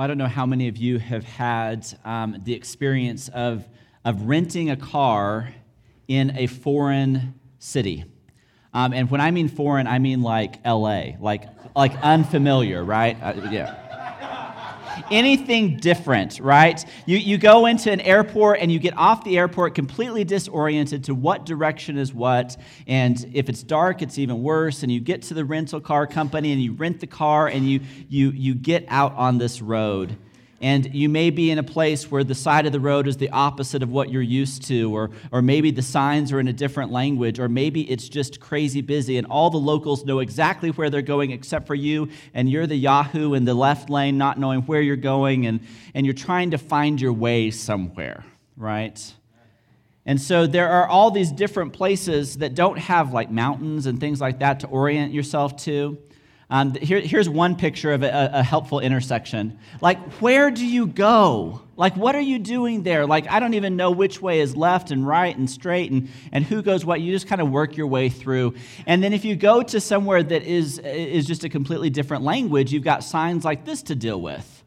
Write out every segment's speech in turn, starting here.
Well, I don't know how many of you have had um, the experience of, of renting a car in a foreign city. Um, and when I mean foreign, I mean like LA, like, like unfamiliar, right? Uh, yeah anything different, right? You, you go into an airport and you get off the airport completely disoriented to what direction is what. And if it's dark, it's even worse. And you get to the rental car company and you rent the car and you, you, you get out on this road and you may be in a place where the side of the road is the opposite of what you're used to, or, or maybe the signs are in a different language, or maybe it's just crazy busy, and all the locals know exactly where they're going except for you, and you're the Yahoo in the left lane not knowing where you're going, and, and you're trying to find your way somewhere, right? And so there are all these different places that don't have like mountains and things like that to orient yourself to. Um, here, here's one picture of a, a, helpful intersection. Like, where do you go? Like, what are you doing there? Like, I don't even know which way is left and right and straight and, and who goes what. You just kind of work your way through. And then if you go to somewhere that is, is just a completely different language, you've got signs like this to deal with.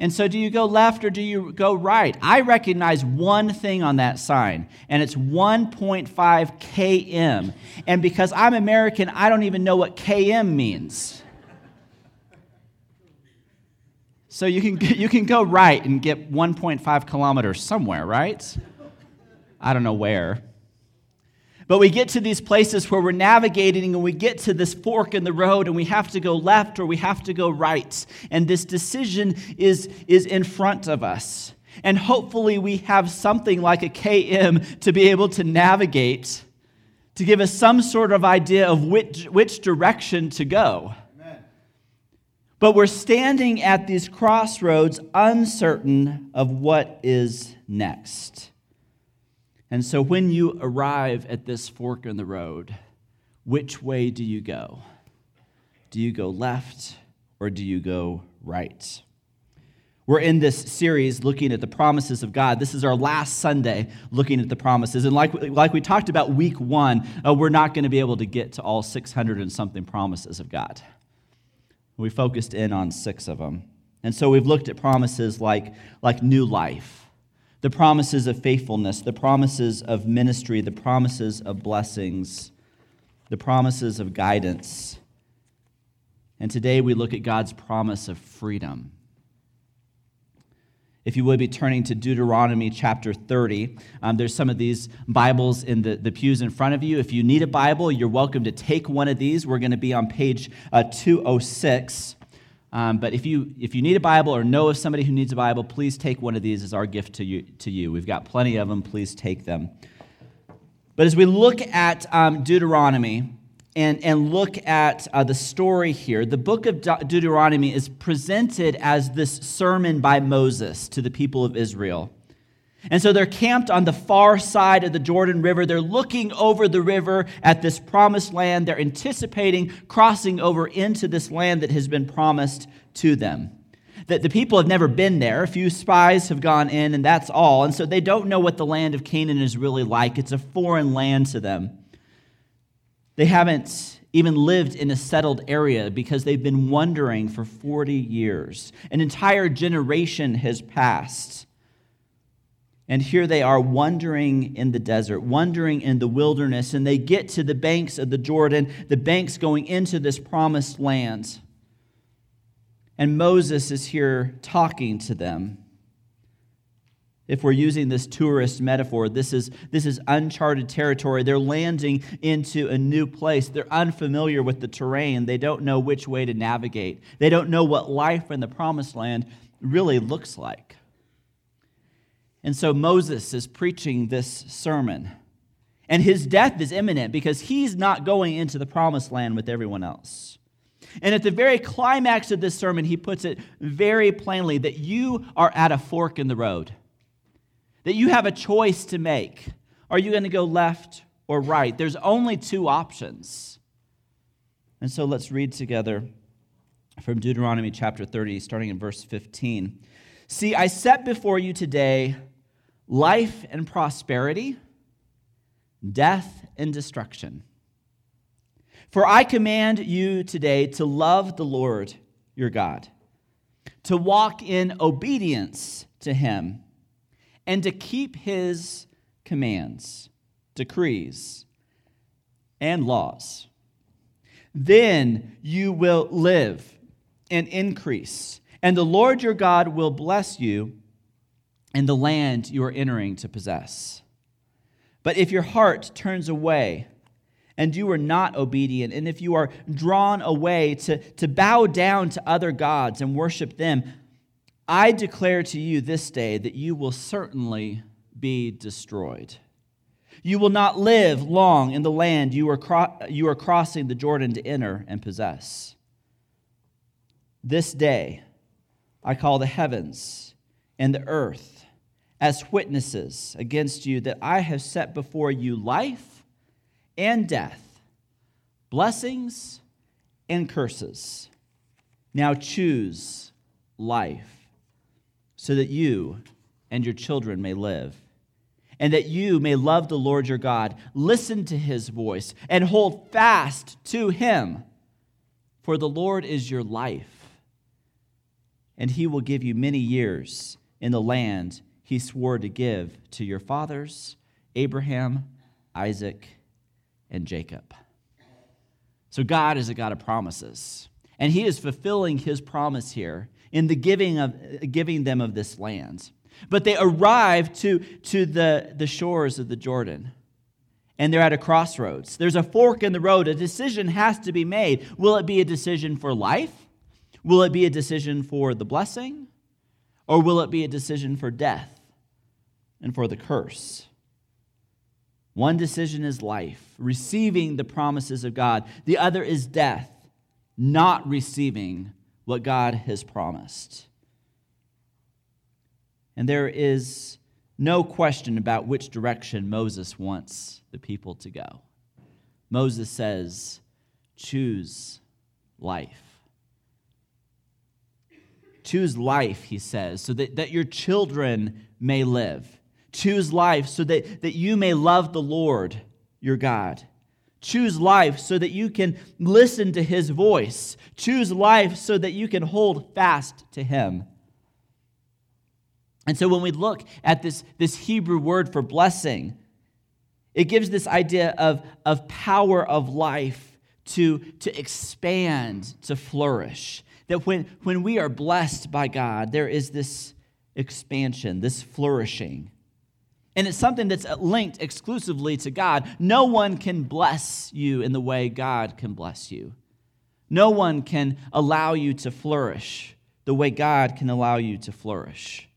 And so, do you go left or do you go right? I recognize one thing on that sign, and it's 1.5 km. And because I'm American, I don't even know what km means. So, you can, you can go right and get 1.5 kilometers somewhere, right? I don't know where. But we get to these places where we're navigating and we get to this fork in the road and we have to go left or we have to go right. And this decision is, is in front of us. And hopefully we have something like a KM to be able to navigate, to give us some sort of idea of which, which direction to go. But we're standing at these crossroads uncertain of what is next. And so when you arrive at this fork in the road, which way do you go? Do you go left or do you go right? We're in this series looking at the promises of God. This is our last Sunday looking at the promises. And like, like we talked about week one, uh, we're not going to be able to get to all 600 and something promises of God. We focused in on six of them. And so we've looked at promises like, like new life the promises of faithfulness, the promises of ministry, the promises of blessings, the promises of guidance. And today we look at God's promise of freedom. If you would be turning to Deuteronomy chapter 30, um, there's some of these Bibles in the, the pews in front of you. If you need a Bible, you're welcome to take one of these. We're going to be on page uh, 206. Um, but if you, if you need a Bible or know of somebody who needs a Bible, please take one of these as our gift to you. To you. We've got plenty of them. Please take them. But as we look at um, Deuteronomy and, and look at uh, the story here, the book of De- Deuteronomy is presented as this sermon by Moses to the people of Israel. And so they're camped on the far side of the Jordan River. They're looking over the river at this promised land. They're anticipating crossing over into this land that has been promised to them. That the people have never been there. A few spies have gone in, and that's all. And so they don't know what the land of Canaan is really like. It's a foreign land to them. They haven't even lived in a settled area because they've been wandering for 40 years. An entire generation has passed. And here they are wandering in the desert, wandering in the wilderness, and they get to the banks of the Jordan, the banks going into this promised land. And Moses is here talking to them. If we're using this tourist metaphor, this is, this is uncharted territory. They're landing into a new place. They're unfamiliar with the terrain. They don't know which way to navigate. They don't know what life in the promised land really looks like. And so Moses is preaching this sermon. And his death is imminent because he's not going into the promised land with everyone else. And at the very climax of this sermon, he puts it very plainly that you are at a fork in the road, that you have a choice to make. Are you going to go left or right? There's only two options. And so let's read together from Deuteronomy chapter 30, starting in verse 15. See, I set before you today life and prosperity, death and destruction. For I command you today to love the Lord your God to walk in obedience to him, and to keep his commands, decrees, and laws. Then you will live and increase, and the Lord your God will bless you in the land you are entering to possess. But if your heart turns away, and you are not obedient, and if you are drawn away to, to bow down to other gods and worship them, I declare to you this day that you will certainly be destroyed. You will not live long in the land you are, cro- you are crossing the Jordan to enter and possess. This day I call the heavens and the earth as witnesses against you that I have set before you life and death, blessings and curses. Now choose life so that you and your children may live and that you may love the Lord your God, listen to his voice, and hold fast to him. For the Lord is your life, and he will give you many years in the land he swore to give to your fathers, Abraham, Isaac, and Jacob. So God is a God of promises, and he is fulfilling his promise here in the giving, of, giving them of this land. But they arrive to, to the, the shores of the Jordan and they're at a crossroads. There's a fork in the road. A decision has to be made. Will it be a decision for life? Will it be a decision for the blessing? Or will it be a decision for death and for the curse? One decision is life, receiving the promises of God. The other is death, not receiving what God has promised. And there is no question about which direction Moses wants the people to go. Moses says, Choose life. Choose life, he says, so that, that your children may live. Choose life so that, that you may love the Lord your God. Choose life so that you can listen to his voice. Choose life so that you can hold fast to him. And so when we look at this, this Hebrew word for blessing, it gives this idea of, of power of life to, to expand, to flourish. That when, when we are blessed by God, there is this expansion, this flourishing. And it's something that's linked exclusively to God. No one can bless you in the way God can bless you. No one can allow you to flourish the way God can allow you to flourish.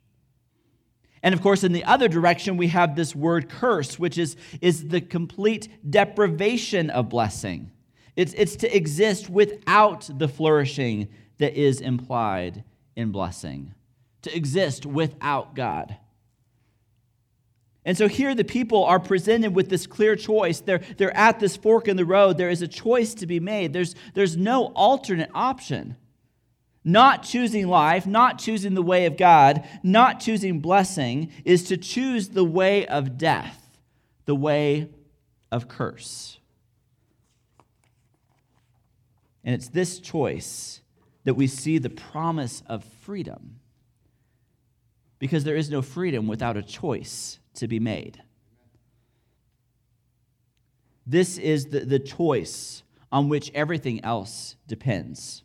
And of course, in the other direction, we have this word curse, which is, is the complete deprivation of blessing. It's, it's to exist without the flourishing that is implied in blessing, to exist without God. And so here the people are presented with this clear choice. They're, they're at this fork in the road. There is a choice to be made, there's, there's no alternate option. Not choosing life, not choosing the way of God, not choosing blessing is to choose the way of death, the way of curse. And it's this choice that we see the promise of freedom. Because there is no freedom without a choice to be made. This is the, the choice on which everything else depends.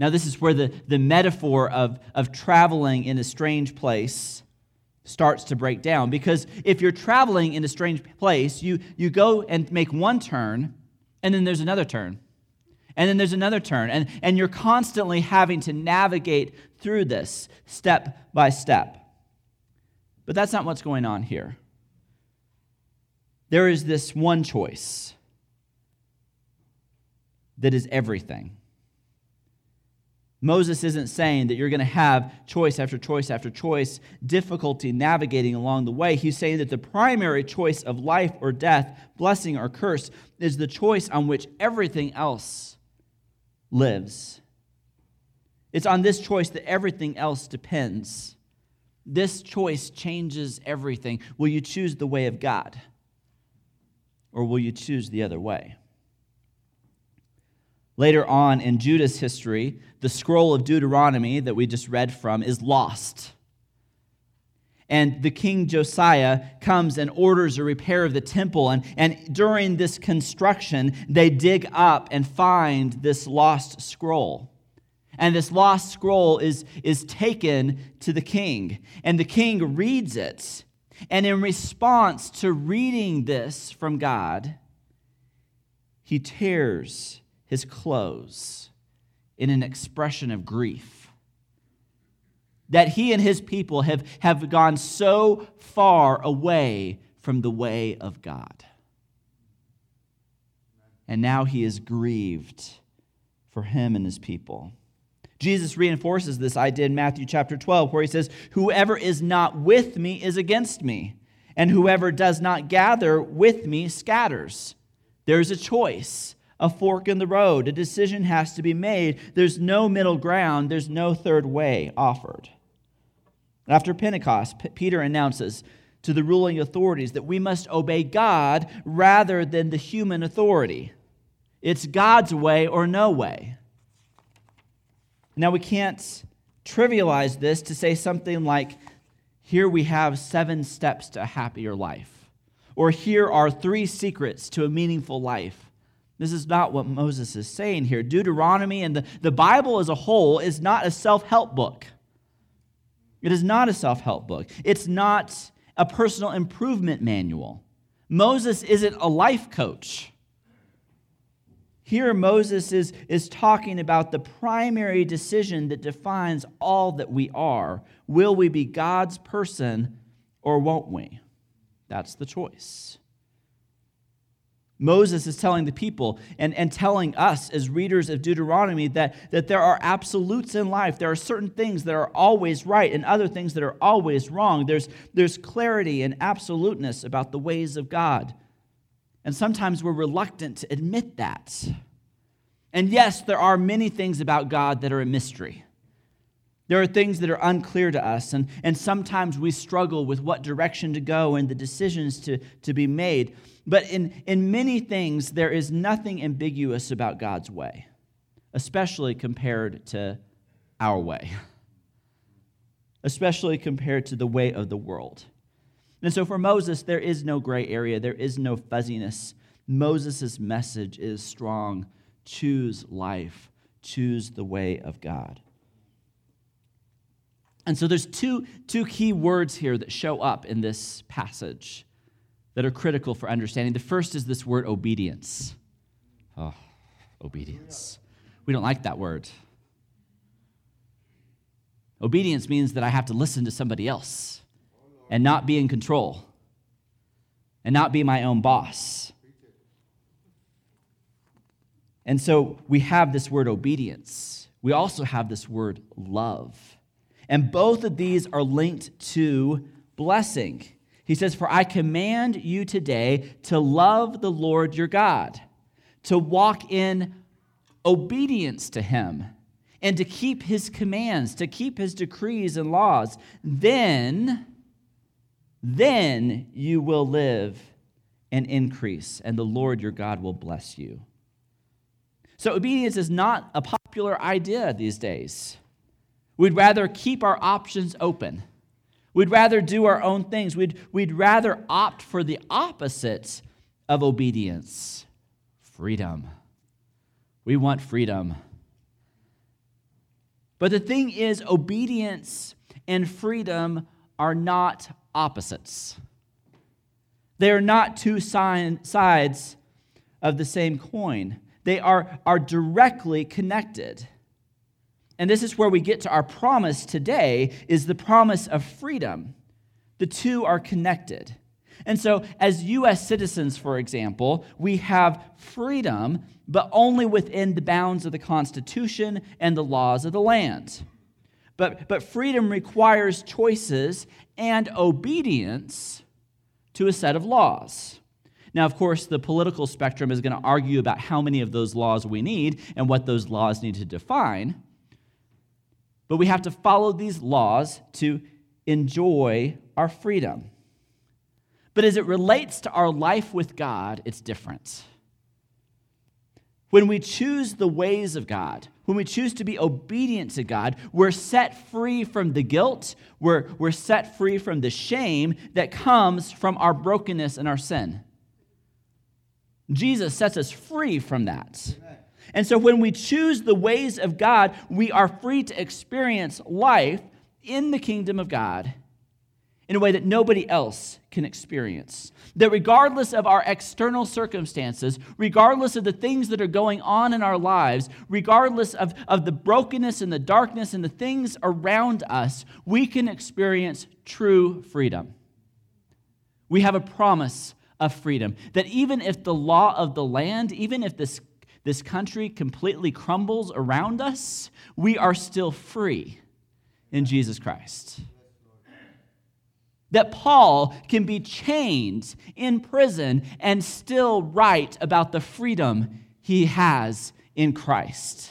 Now, this is where the, the metaphor of, of traveling in a strange place starts to break down. Because if you're traveling in a strange place, you, you go and make one turn, and then there's another turn. And then there's another turn. And, and you're constantly having to navigate through this step by step. But that's not what's going on here. There is this one choice that is everything. Moses isn't saying that you're going to have choice after choice after choice, difficulty navigating along the way. He's saying that the primary choice of life or death, blessing or curse, is the choice on which everything else lives. It's on this choice that everything else depends. This choice changes everything. Will you choose the way of God? Or will you choose the other way? Later on in Judah's history, the scroll of Deuteronomy that we just read from is lost. And the king Josiah comes and orders a repair of the temple. And, and during this construction, they dig up and find this lost scroll. And this lost scroll is, is taken to the king. And the king reads it. And in response to reading this from God, he tears his clothes in an expression of grief. That he and his people have, have gone so far away from the way of God. And now he is grieved for him and his people. Jesus reinforces this idea in Matthew chapter 12, where he says, Whoever is not with me is against me, and whoever does not gather with me scatters. There's a choice a fork in the road. A decision has to be made. There's no middle ground, there's no third way offered. After Pentecost, P- Peter announces to the ruling authorities that we must obey God rather than the human authority. It's God's way or no way. Now, we can't trivialize this to say something like, here we have seven steps to a happier life, or here are three secrets to a meaningful life. This is not what Moses is saying here. Deuteronomy and the, the Bible as a whole is not a self help book. It is not a self help book. It's not a personal improvement manual. Moses isn't a life coach. Here, Moses is, is talking about the primary decision that defines all that we are. Will we be God's person or won't we? That's the choice. Moses is telling the people and, and telling us as readers of Deuteronomy that, that there are absolutes in life. There are certain things that are always right and other things that are always wrong. There's, there's clarity and absoluteness about the ways of God. And sometimes we're reluctant to admit that. And yes, there are many things about God that are a mystery. There are things that are unclear to us, and, and sometimes we struggle with what direction to go and the decisions to, to be made. But in, in many things, there is nothing ambiguous about God's way, especially compared to our way, especially compared to the way of the world. And so for Moses, there is no gray area, there is no fuzziness. Moses' message is strong choose life, choose the way of God. And so there's two, two key words here that show up in this passage that are critical for understanding. The first is this word obedience. Oh, obedience. We don't like that word. Obedience means that I have to listen to somebody else and not be in control and not be my own boss. And so we have this word obedience. We also have this word love. And both of these are linked to blessing. He says, For I command you today to love the Lord your God, to walk in obedience to him, and to keep his commands, to keep his decrees and laws. Then, then you will live and increase, and the Lord your God will bless you. So, obedience is not a popular idea these days. We'd rather keep our options open. We'd rather do our own things. We'd, we'd rather opt for the opposite of obedience freedom. We want freedom. But the thing is, obedience and freedom are not opposites. They are not two sides of the same coin, they are, are directly connected. And this is where we get to our promise today is the promise of freedom. The two are connected. And so, as US citizens, for example, we have freedom, but only within the bounds of the Constitution and the laws of the land. But, but freedom requires choices and obedience to a set of laws. Now, of course, the political spectrum is going to argue about how many of those laws we need and what those laws need to define. But we have to follow these laws to enjoy our freedom. But as it relates to our life with God, it's different. When we choose the ways of God, when we choose to be obedient to God, we're set free from the guilt, we're, we're set free from the shame that comes from our brokenness and our sin. Jesus sets us free from that. And so when we choose the ways of God, we are free to experience life in the kingdom of God in a way that nobody else can experience. That regardless of our external circumstances, regardless of the things that are going on in our lives, regardless of, of the brokenness and the darkness and the things around us, we can experience true freedom. We have a promise of freedom that even if the law of the land, even if this, this country completely crumbles around us, we are still free in Jesus Christ that Paul can be chained in prison and still write about the freedom he has in Christ.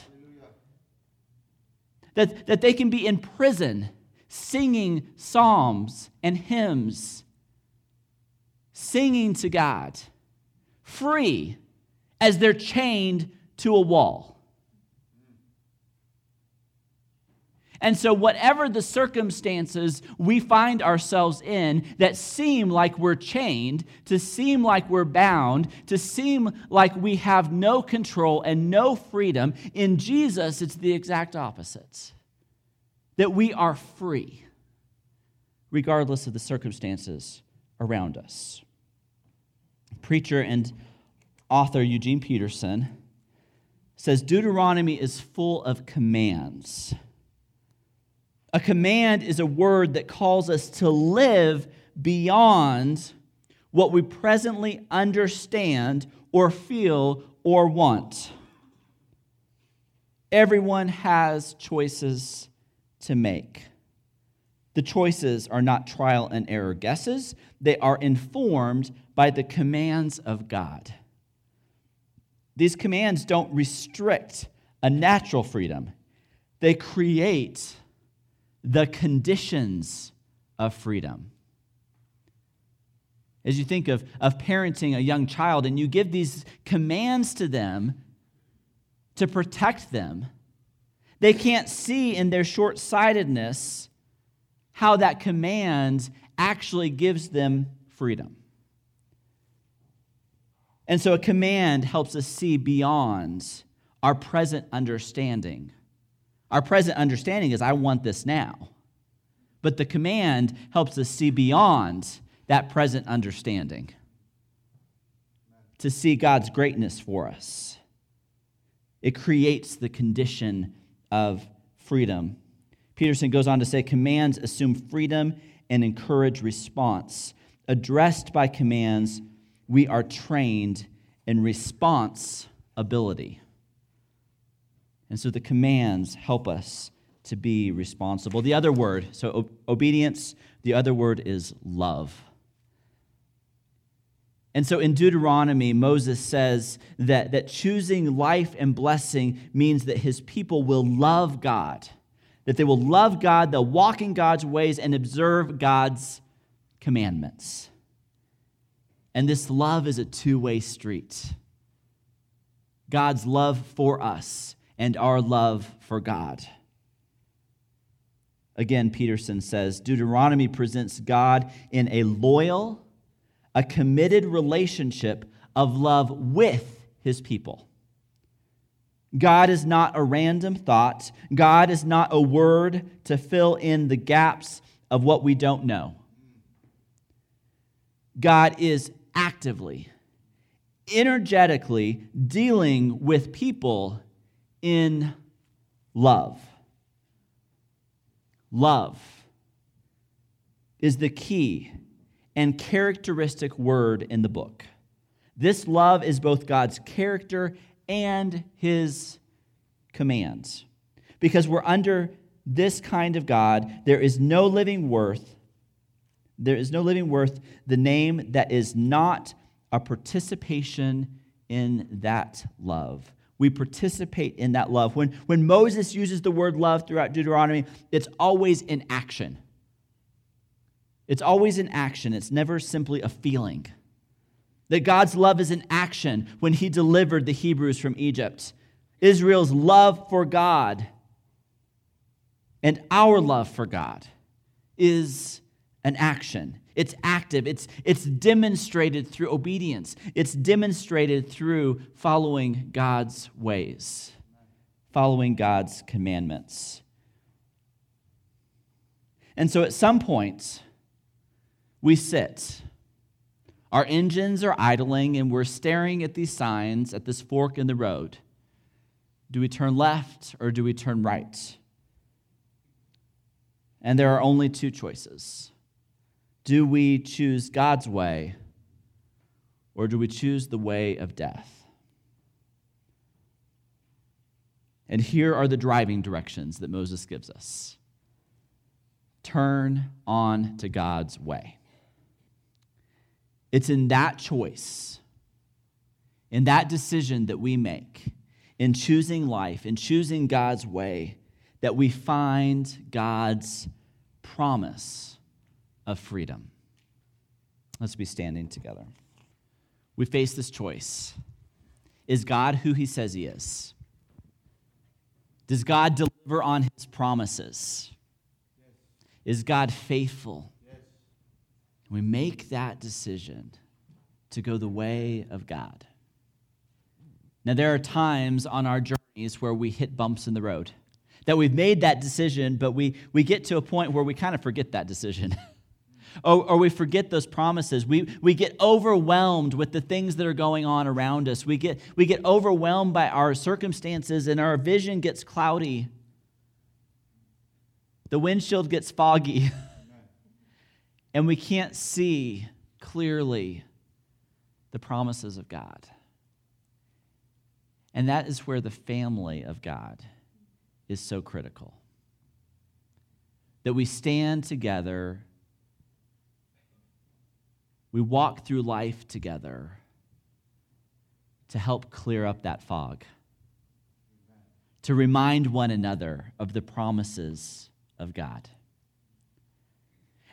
That, that they can be in prison singing psalms and hymns, singing to God, free as they're chained to a wall. And so, whatever the circumstances we find ourselves in that seem like we're chained, to seem like we're bound, to seem like we have no control and no freedom, in Jesus, it's the exact opposite. That we are free, regardless of the circumstances around us. Preacher and author Eugene Peterson says Deuteronomy is full of commands a command is a word that calls us to live beyond what we presently understand or feel or want. Everyone has choices to make. The choices are not trial and error guesses, they are informed by the commands of God. These commands don't restrict a natural freedom, they create the conditions of freedom. As you think of, of parenting a young child and you give these commands to them to protect them, they can't see in their short sightedness how that command actually gives them freedom. And so a command helps us see beyond our present understanding our present understanding is, I want this now. But the command helps us see beyond that present understanding to see God's greatness for us. It creates the condition of freedom. Peterson goes on to say commands assume freedom and encourage response. Addressed by commands, we are trained in response ability. And so the commands help us to be responsible. The other word, so o- obedience, the other word is love. And so in Deuteronomy, Moses says that, that choosing life and blessing means that his people will love God, that they will love God, they'll walk in God's ways and observe God's commandments. And this love is a two way street. God's love for us and our love for God. Again, Peterson says Deuteronomy presents God in a loyal, a committed relationship of love with his people. God is not a random thought. God is not a word to fill in the gaps of what we don't know. God is actively, energetically dealing with people in love. Love is the key and characteristic word in the book. This love is both God's character and his commands. Because we're under this kind of God, there is no living worth, there is no living worth the name that is not a participation in that love we participate in that love. When, when Moses uses the word love throughout Deuteronomy, it's always in action. It's always in action, it's never simply a feeling. that God's love is in action when he delivered the Hebrews from Egypt. Israel's love for God and our love for God is an action. It's active, it's, it's demonstrated through obedience, it's demonstrated through following God's ways, following God's commandments. And so at some point, we sit our engines are idling, and we're staring at these signs at this fork in the road. Do we turn left or do we turn right? And there are only two choices. Do we choose God's way or do we choose the way of death? And here are the driving directions that Moses gives us turn on to God's way. It's in that choice, in that decision that we make, in choosing life, in choosing God's way, that we find God's promise of freedom. Let's be standing together. We face this choice Is God who he says he is? Does God deliver on his promises? Is God faithful? We make that decision to go the way of God. Now, there are times on our journeys where we hit bumps in the road, that we've made that decision, but we, we get to a point where we kind of forget that decision. or, or we forget those promises. We, we get overwhelmed with the things that are going on around us. We get, we get overwhelmed by our circumstances, and our vision gets cloudy. The windshield gets foggy. and we can't see clearly the promises of God. And that is where the family of God is so critical. That we stand together, we walk through life together to help clear up that fog, to remind one another of the promises of God.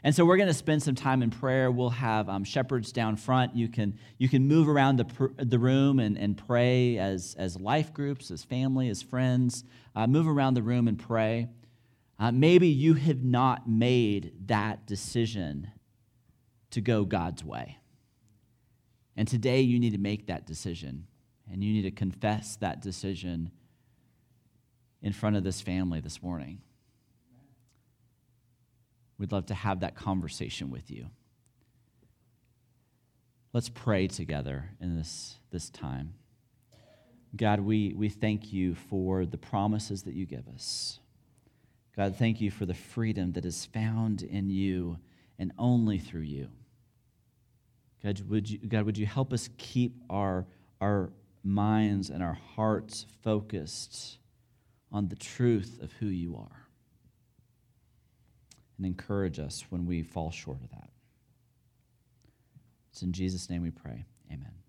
And so we're going to spend some time in prayer. We'll have um, shepherds down front. You can, you can move around the, pr- the room and, and pray as, as life groups, as family, as friends. Uh, move around the room and pray. Uh, maybe you have not made that decision to go God's way. And today you need to make that decision. And you need to confess that decision in front of this family this morning. We'd love to have that conversation with you. Let's pray together in this, this time. God, we, we thank you for the promises that you give us. God, thank you for the freedom that is found in you and only through you. God, would you, God, would you help us keep our, our minds and our hearts focused on the truth of who you are? and encourage us when we fall short of that. It's in Jesus' name we pray. Amen.